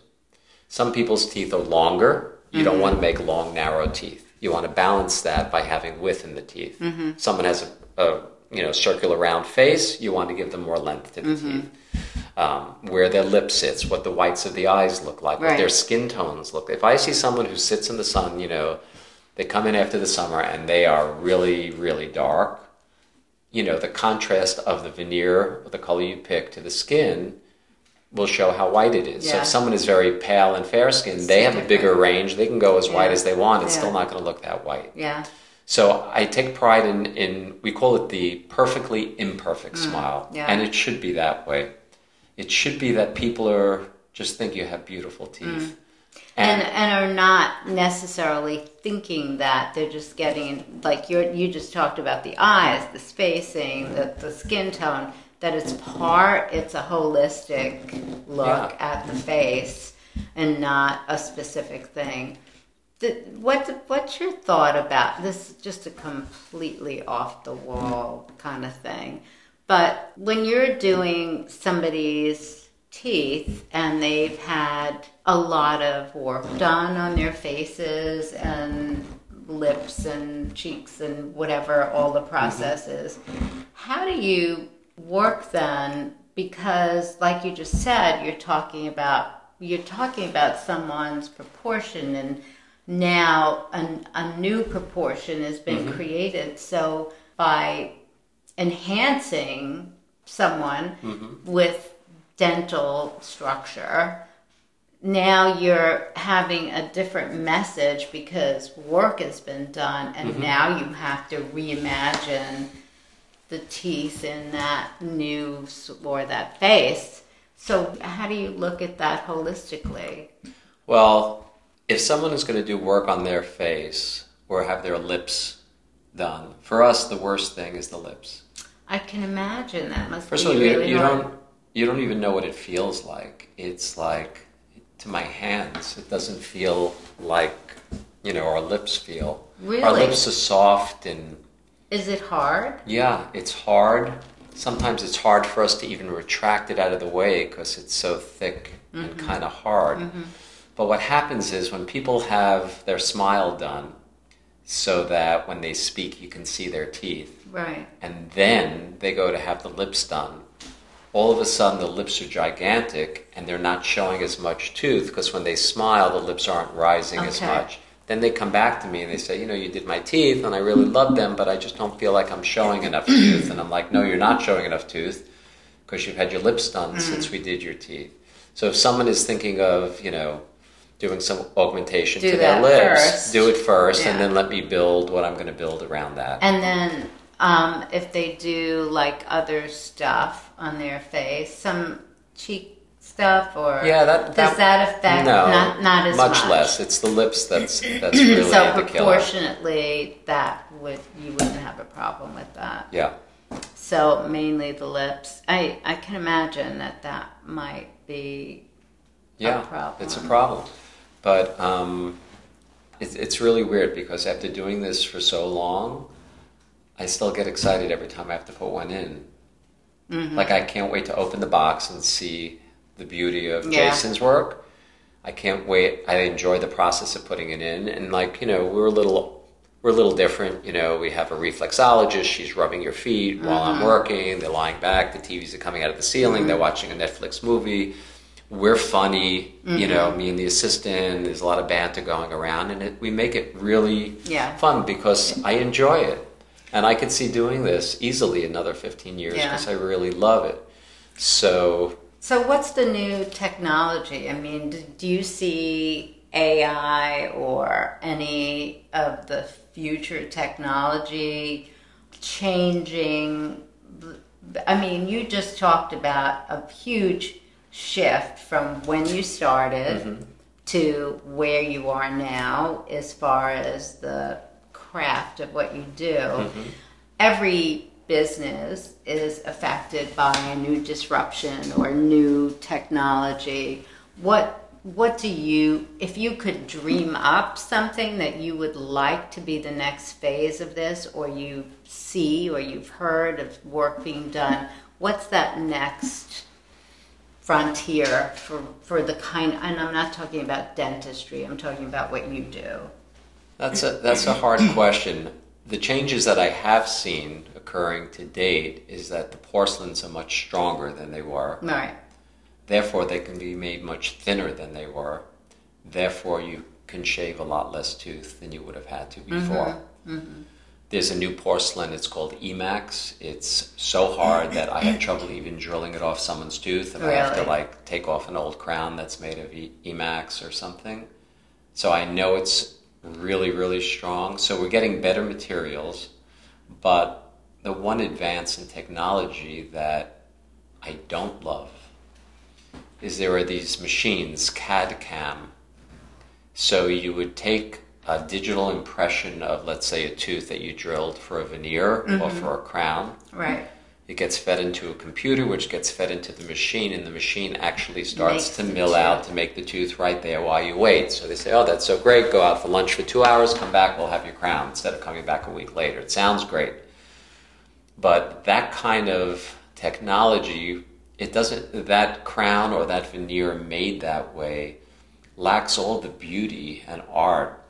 Some people's teeth are longer. You don't mm-hmm. want to make long, narrow teeth. You want to balance that by having width in the teeth. Mm-hmm. Someone has a, a you know circular round face. You want to give them more length to the mm-hmm. teeth. Um, where their lip sits, what the whites of the eyes look like, what their skin tones look. If I see someone who sits in the sun, you know, they come in after the summer and they are really, really dark. You know, the contrast of the veneer, or the color you pick, to the skin will show how white it is. So if someone is very pale and fair skinned, they have a bigger range. They can go as white Yeah. as they want. It's Yeah. still not going to look that white. yeah, So I take pride in, in we call it the perfectly imperfect smile. Mm, yeah. And it should be that way. It should be that people are just think you have beautiful teeth. Mm. and and are not necessarily thinking that they're just getting like you you just talked about the eyes, the spacing, the the skin tone. That it's part, it's a holistic look at the face, and not a specific thing. The, what what's your thought about this? Is just a completely off the wall kind of thing. But when you're doing somebody's teeth and they've had a lot of work done on their faces and lips and cheeks and whatever all the process mm-hmm. is, how do you work then? Because, like you just said, you're talking about you're talking about someone's proportion and now an, a new proportion has been mm-hmm. created. So by enhancing someone mm-hmm. with dental structure, now you're having a different message because work has been done, and mm-hmm. now you have to reimagine the teeth in that new or that face. So, how do you look at that holistically? Well, if someone is going to do work on their face or have their lips done, for us the worst thing is the lips. I can imagine that must First be of all, you, really you hard. don't you don't even know what it feels like. It's like to my hands, it doesn't feel like you know our lips feel. Really, Our lips are soft and Is it hard? yeah, it's hard. Sometimes it's hard for us to even retract it out of the way because it's so thick and mm-hmm. kind of hard. Mm-hmm. But what happens is when people have their smile done, so that when they speak you can see their teeth, Right. and then they go to have the lips done. All of a sudden, the lips are gigantic and they're not showing as much tooth because when they smile, the lips aren't rising as Okay. much. Then they come back to me and they say, You know, you did my teeth and I really love them, but I just don't feel like I'm showing enough tooth. And I'm like, No, you're not showing enough tooth because you've had your lips done Mm. since we did your teeth. So if someone is thinking of, you know, doing some augmentation Do to their lips, first. do it first Yeah. and then let me build what I'm going to build around that. And then um, if they do like other stuff on their face, some cheek stuff, or Yeah, that, does that affect no, not not as much, much? less. It's the lips that's that's (clears throat) really so proportionately, that would you wouldn't have a problem with that. Yeah, So mainly the lips. I I can imagine that that might be yeah, problem. it's a problem. But um, it's it's really weird because after doing this for so long, I still get excited every time I have to put one in. Mm-hmm. Like I can't wait to open the box and see the beauty of Yeah. Jason's work. I can't wait. I enjoy the process of putting it in, and like you know, we're a little we're a little different. You know, we have a reflexologist. She's rubbing your feet while I'm working. They're lying back. The TVs are coming out of the ceiling. They're watching a Netflix movie. We're funny. You mm-hmm. know, me and the assistant. There's a lot of banter going around, and it, we make it really Yeah. fun because I enjoy it, and I could see doing this easily another 15 years Yeah. because I really love it. So So, what's the new technology? I mean, d- do you see AI or any of the future technology changing? I mean, you just talked about a huge shift from when you started mm-hmm. to where you are now as far as the craft of what you do. Mm-hmm. Every business is affected by a new disruption or new technology. What what do you if you could dream up something that you would like to be the next phase of this or you see or you've heard of work being done, what's that next frontier for for the kind and I'm not talking about dentistry, I'm talking about what you do. That's a that's a hard question. The changes that I have seen occurring to date is that the porcelains are much stronger than they were. Right. Therefore, they can be made much thinner than they were. Therefore, you can shave a lot less tooth than you would have had to before. Mm-hmm. Mm-hmm. There's a new porcelain. It's called Emax. It's so hard that I have trouble even drilling it off someone's tooth. If I have to like take off an old crown that's made of e- Emax or something. So I know it's really, really strong. So we're getting better materials, but the one advance in technology that I don't love is there are these machines, CAD CAM. So you would take a digital impression of, let's say, a tooth that you drilled for a veneer or mm-hmm. for a crown. Right. It gets fed into a computer, which gets fed into the machine, and the machine actually starts Makes to mill out to make the tooth right there while you wait. So they say, "Oh, that's so great! Go out for lunch for two hours, come back, we'll have your crown." Instead of coming back a week later, it sounds great, but that kind of technology, it doesn't. That crown or that veneer made that way lacks all the beauty and art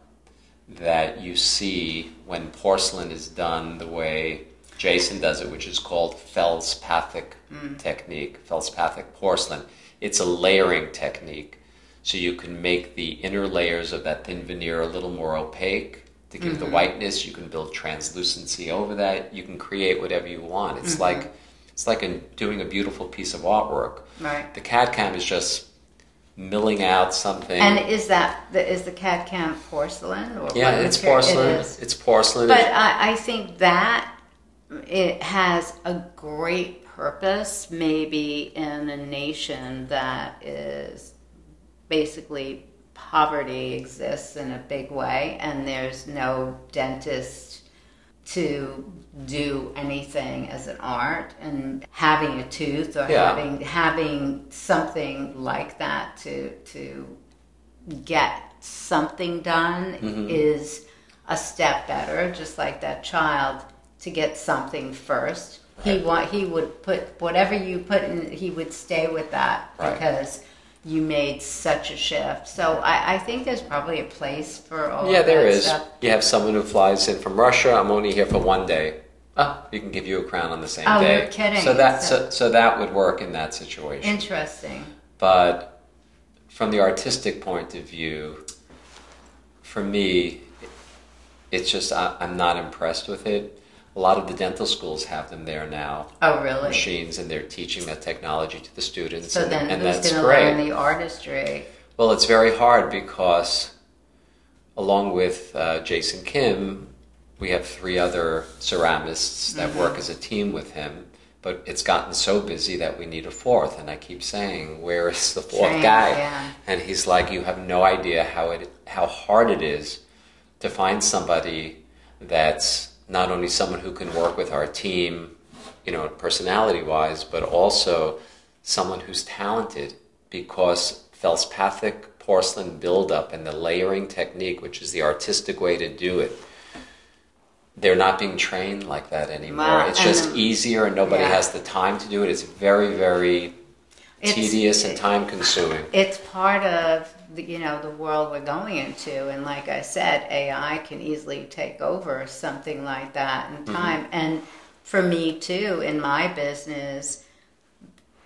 that you see when porcelain is done the way Jason does it, which is called felspathic mm. technique, felspathic porcelain. It's a layering technique. So you can make the inner layers of that thin veneer a little more opaque to give the mm-hmm. whiteness. You can build translucency over that. You can create whatever you want. It's mm-hmm. like it's like in doing a beautiful piece of artwork. Right. The CAD CAM is just milling out something. And is that the, is the CAD CAM porcelain or yeah, it's porcelain. It is. It's porcelain. But I, I think that it has a great purpose, maybe in a nation that is basically poverty exists in a big way, and there's no dentist to do anything as an art and having a tooth or Yeah. having having something like that to to get something done Mm-hmm. is a step better just like that child to get something first he want he would put whatever you put in he would stay with that Right. because you made such a shift so I, I think there's probably a place for all yeah, there is. stuff. You have someone who flies in from Russia. I'm only here for one day. Oh, we can give you a crown on the same Oh, day. you're kidding. So that So- so, that would work in that situation. interesting but from the artistic point of view, for me, it's just I, I'm not impressed with it. A lot of the dental schools have them there now, oh really machines, and they're teaching that technology to the students, so and, then and who's going to learn the artistry Well, it's very hard because, along with uh, Jason Kim, we have three other ceramists that Mm-hmm. work as a team with him. But it's gotten so busy that we need a fourth, and I keep saying, "Where is the fourth guy?" yeah. And he's like, "You have no idea how it how hard it is to find somebody that's not only someone who can work with our team, you know, personality wise, but also someone who's talented because felspathic porcelain buildup and the layering technique, which is the artistic way to do it, they're not being trained like that anymore. Wow, It's just easier and nobody yeah. has the time to do it. It's very, very It's- tedious and time consuming. it's part of the, you know the world we're going into and like i said ai can easily take over something like that in mm-hmm. time and for me too in my business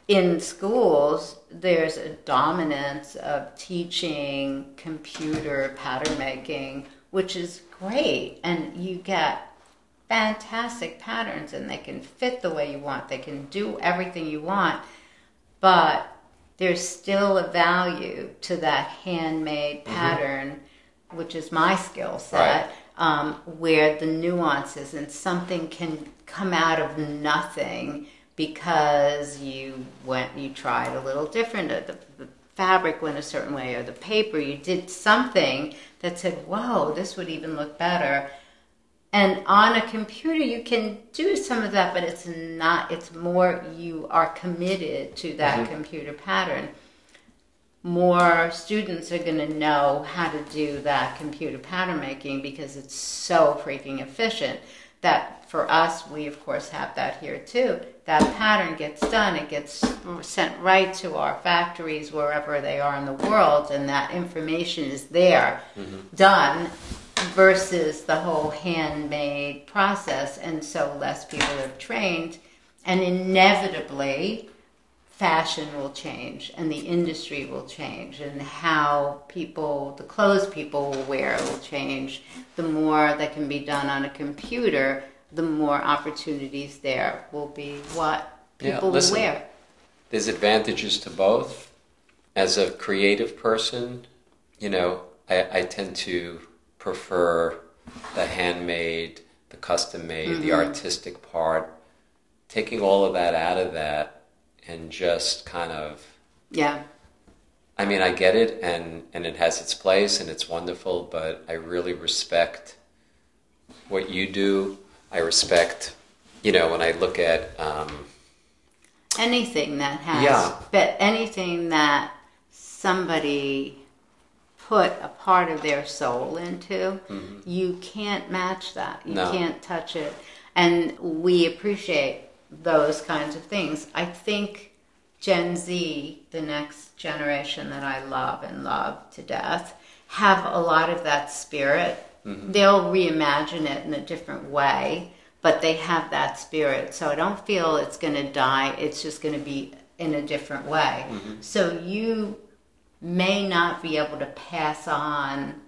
in schools there's a dominance of teaching computer pattern making which is great and you get fantastic patterns and they can fit the way you want they can do everything you want but there's still a value to that handmade pattern, which is my skill set, Right. um, where the nuances and something can come out of nothing because you went, you tried a little different. uh, The, the fabric went a certain way, or the paper, you did something that said, "Whoa, this would even look better." And on a computer, you can do some of that, but it's not, it's more you are committed to that mm-hmm. computer pattern. More students are going to know how to do that computer pattern making because it's so freaking efficient. That for us, we of course have that here too. That pattern gets done, it gets sent right to our factories wherever they are in the world, and that information is there, mm-hmm. done versus the whole handmade process and so less people are trained and inevitably fashion will change and the industry will change and how people the clothes people will wear will change. The more that can be done on a computer the more opportunities there will be what Yeah, people will listen. wear There's advantages to both. As a creative person, you know, I, I tend to prefer the handmade, the custom made, the mm-hmm. artistic part. Taking all of that out of that and just kind of yeah I mean, I get it, and, and it has its place, and it's wonderful, but I really respect what you do. I respect, you know, when I look at, um, anything that has Yeah. but anything that somebody put a part of their soul into you can't match that you No. can't touch it and we appreciate those kinds of things i think gen z the next generation that i love and love to death have a lot of that spirit Mm-hmm. they'll reimagine it in a different way but they have that spirit. So I don't feel it's going to die. It's just going to be in a different way. Mm-hmm. So you may not be able to pass on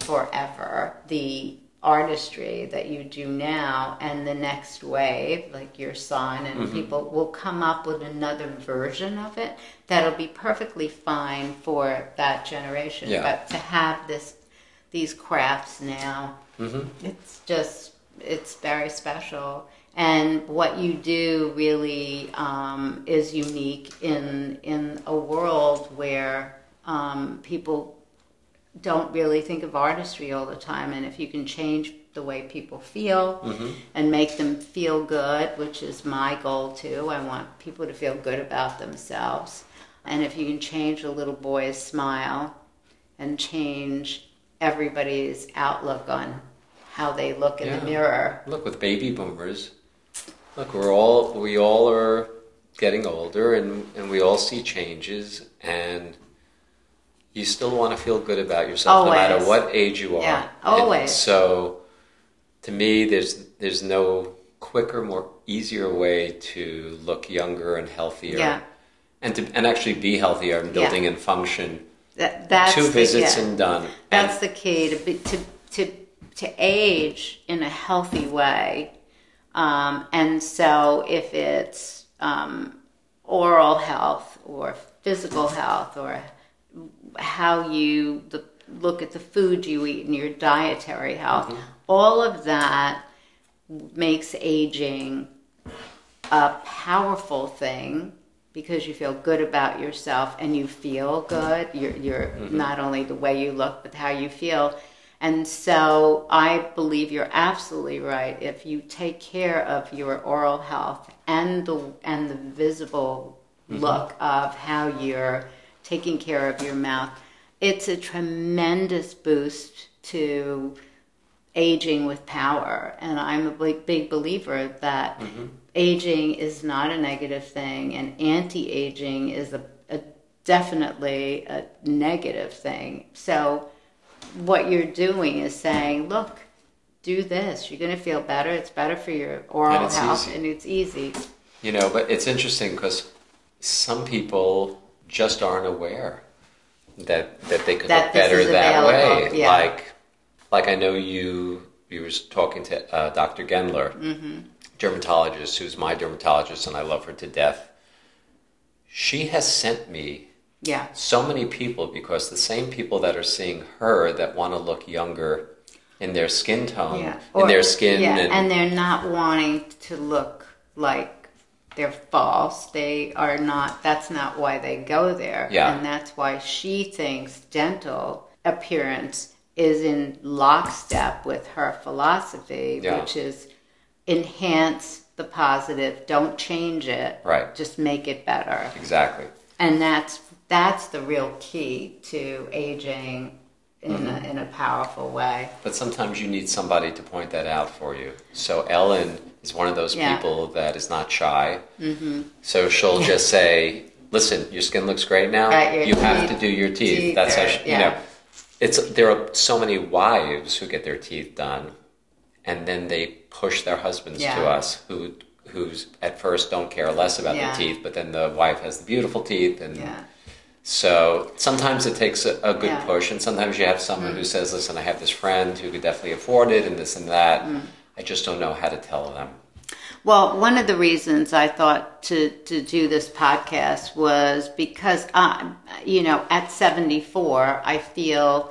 forever the artistry that you do now and the next wave like your son and mm-hmm. people will come up with another version of it that'll be perfectly fine for that generation Yeah. but to have this these crafts now. It's just it's very special. And what you do really um, is unique in in a world where um, people don't really think of artistry all the time. And if you can change the way people feel and make them feel good which is my goal too i want people to feel good about themselves. And if you can change a little boy's smile and change everybody's outlook on how they look in Yeah. the mirror Look, with baby boomers, look, we're all we all are getting older, and and we all see changes, and you still want to feel good about yourself, no matter what age you are. Yeah, And always. so, to me, there's there's no quicker, more easier way to look younger and healthier, Yeah. and to and actually be healthier and Yeah. building and function. That, that's Two the- visits yeah. and done. That's and, the key to be, to to to age in a healthy way, um, and so if it's um, oral health or physical health or how you the, look at the food you eat and your dietary health, all of that makes aging a powerful thing because you feel good about yourself and you feel good. You're, you're mm-hmm. not only the way you look, but how you feel. And so I believe you're absolutely right. If you take care of your oral health and the and the visible mm-hmm. look of how you're taking care of your mouth, it's a tremendous boost to aging with power. And I'm a big, big believer that mm-hmm. Aging is not a negative thing, and anti aging is a, a definitely a negative thing. So, what you're doing is saying, look, do this. You're going to feel better. It's better for your oral And health, easy. and it's easy. You know, but it's interesting because some people just aren't aware that that they could That look better that way. yeah. Like, like I know you. You was talking to uh, Dr. Gendler, Mm-hmm. Dermatologist, who's my dermatologist, and I love her to death. She has sent me Yeah. so many people because the same people that are seeing her that want to look younger in their skin tone, Yeah. in their skin, Yeah, and, and they're not wanting to look like they're false. They are not. That's not why they go there. Yeah. and that's why she thinks dental appearance is in lockstep with her philosophy, Yeah. which is enhance the positive. Don't change it. Right. Just make it better exactly. and that's that's the real key to aging in Mm-hmm. a, in a powerful way. But sometimes you need somebody to point that out for you. So Ellen is one of those Yeah. people that is not shy. Mm-hmm. So she'll just say, "Listen, your skin looks great now. You have to do your teeth." teeth That's how she, you know. It's there are so many wives who get their teeth done, and then they push their husbands to us who who's at first don't care less about Yeah. their teeth, but then the wife has the beautiful teeth and. Yeah. So sometimes it takes a, a good Yeah. Mm. push, and sometimes you have someone who says, "Listen, I have this friend who could definitely afford it, and this and that. Mm. I just don't know how to tell them." Well, one of the reasons I thought to, to do this podcast was because, uh, you know, at 74, I feel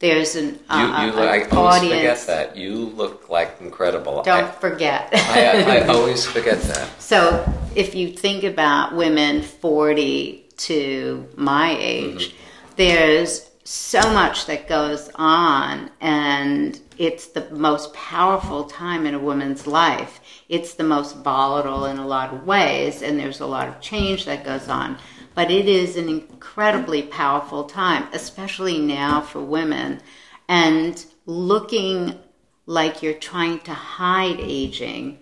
there's an, You, uh, you an look, I always forget that. You look like incredible. Don't forget. I, I, I (laughs) always forget that. So if you think about women 40 to my age, there's so much that goes on, and it's the most powerful time in a woman's life. It's the most volatile in a lot of ways, and there's a lot of change that goes on. But it is an incredibly powerful time, especially now for women. And looking like you're trying to hide aging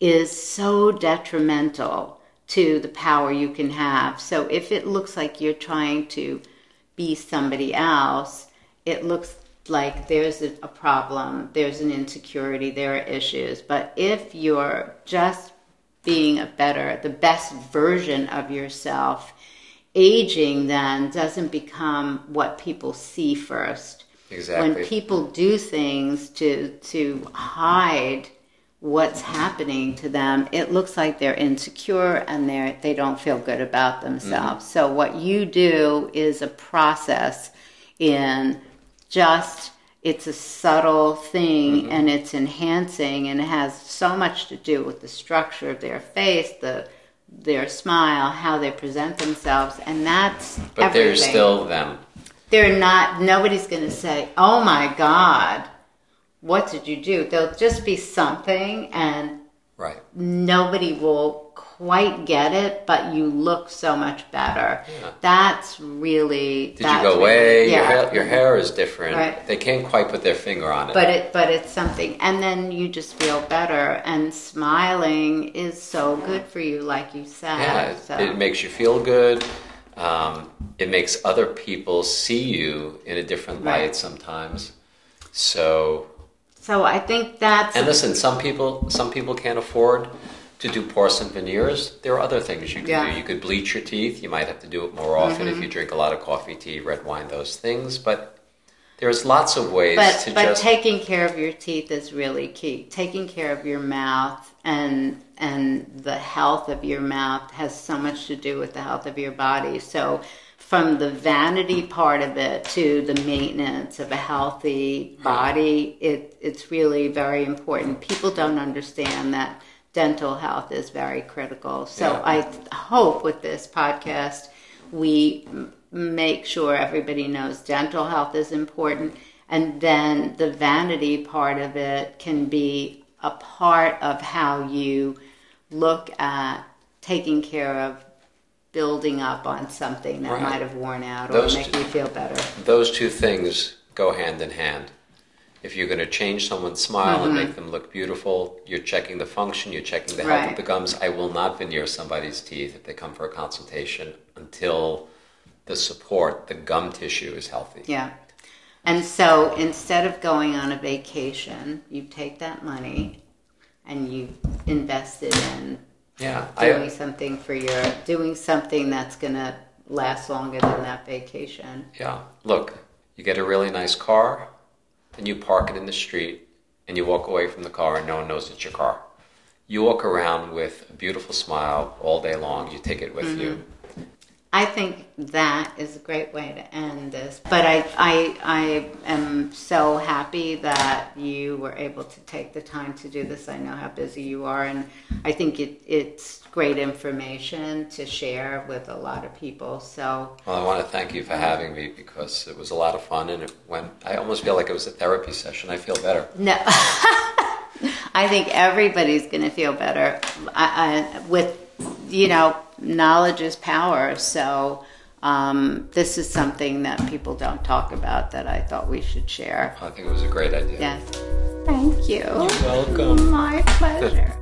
is so detrimental to the power you can have. So if it looks like you're trying to be somebody else, it looks like there's a, problem, there's an insecurity, there are issues. But if you're just being a better, the best version of yourself, aging then doesn't become what people see first. Exactly. When people do things to to hide what's happening to them, it looks like they're insecure and they they don't feel good about themselves. Mm-hmm. So what you do is a process in just it's a subtle thing Mm-hmm. and it's enhancing and it has so much to do with the structure of their face, the their smile, how they present themselves, and that's but everything they're still them. they're not nobody's going to say oh my god what did you do there'll just be something and Right. nobody will quite get it but you look so much better Yeah. that's really Did that's you go really- away? Your, hair, your hair is different. Right. They can't quite put their finger on it. but it but it's something and then you just feel better and smiling is so good for you like you said yeah, it- so. it makes you feel good. Um, it makes other people see you in a different Right. light sometimes. So, so i think that's and listen, some people some people can't afford to do porcelain veneers. There are other things you can Yeah. Mm-hmm. do. You could bleach your teeth. You might have to do it more often if you drink a lot of coffee, tea, red wine, those things. But there's lots of ways but to but just taking care of your teeth is really key. Taking care of your mouth and and the health of your mouth has so much to do with the health of your body. So from the vanity part of it to the maintenance of a healthy body, it it's really very important. People don't understand that dental health is very critical. So Yeah. I hope with this podcast we m- make sure everybody knows dental health is important and then the vanity part of it can be a part of how you look at taking care of building up on something that Right. might have worn out or Those make two- you feel better those two things go hand in hand. If you're going to change someone's smile and make them look beautiful, you're checking the function, you're checking the health Mm-hmm. Right. of the gums. I will not veneer somebody's teeth if they come for a consultation until the support, the gum tissue is healthy. Yeah. And so instead of going on a vacation, you take that money and you invest it in Yeah, doing I, something for your doing something that's going to last longer than that vacation. yeah. Look, you get a really nice car, then you park it in the street, and you walk away from the car, and no one knows it's your car. You walk around with a beautiful smile all day long. You take it with Mm-hmm. you. I think that is a great way to end this. But I, I, I am so happy that you were able to take the time to do this. I know how busy you are, and I think it, it's great information to share with a lot of people. So Well, I want to thank you for having me because it was a lot of fun, and it went. I almost feel like it was a therapy session. I feel better. No, (laughs) I think everybody's going to feel better I, I, with, you know, knowledge is power. So um, this is something that people don't talk about that I thought we should share. I think it was a great idea. Yes. Thank you. You're welcome. My pleasure.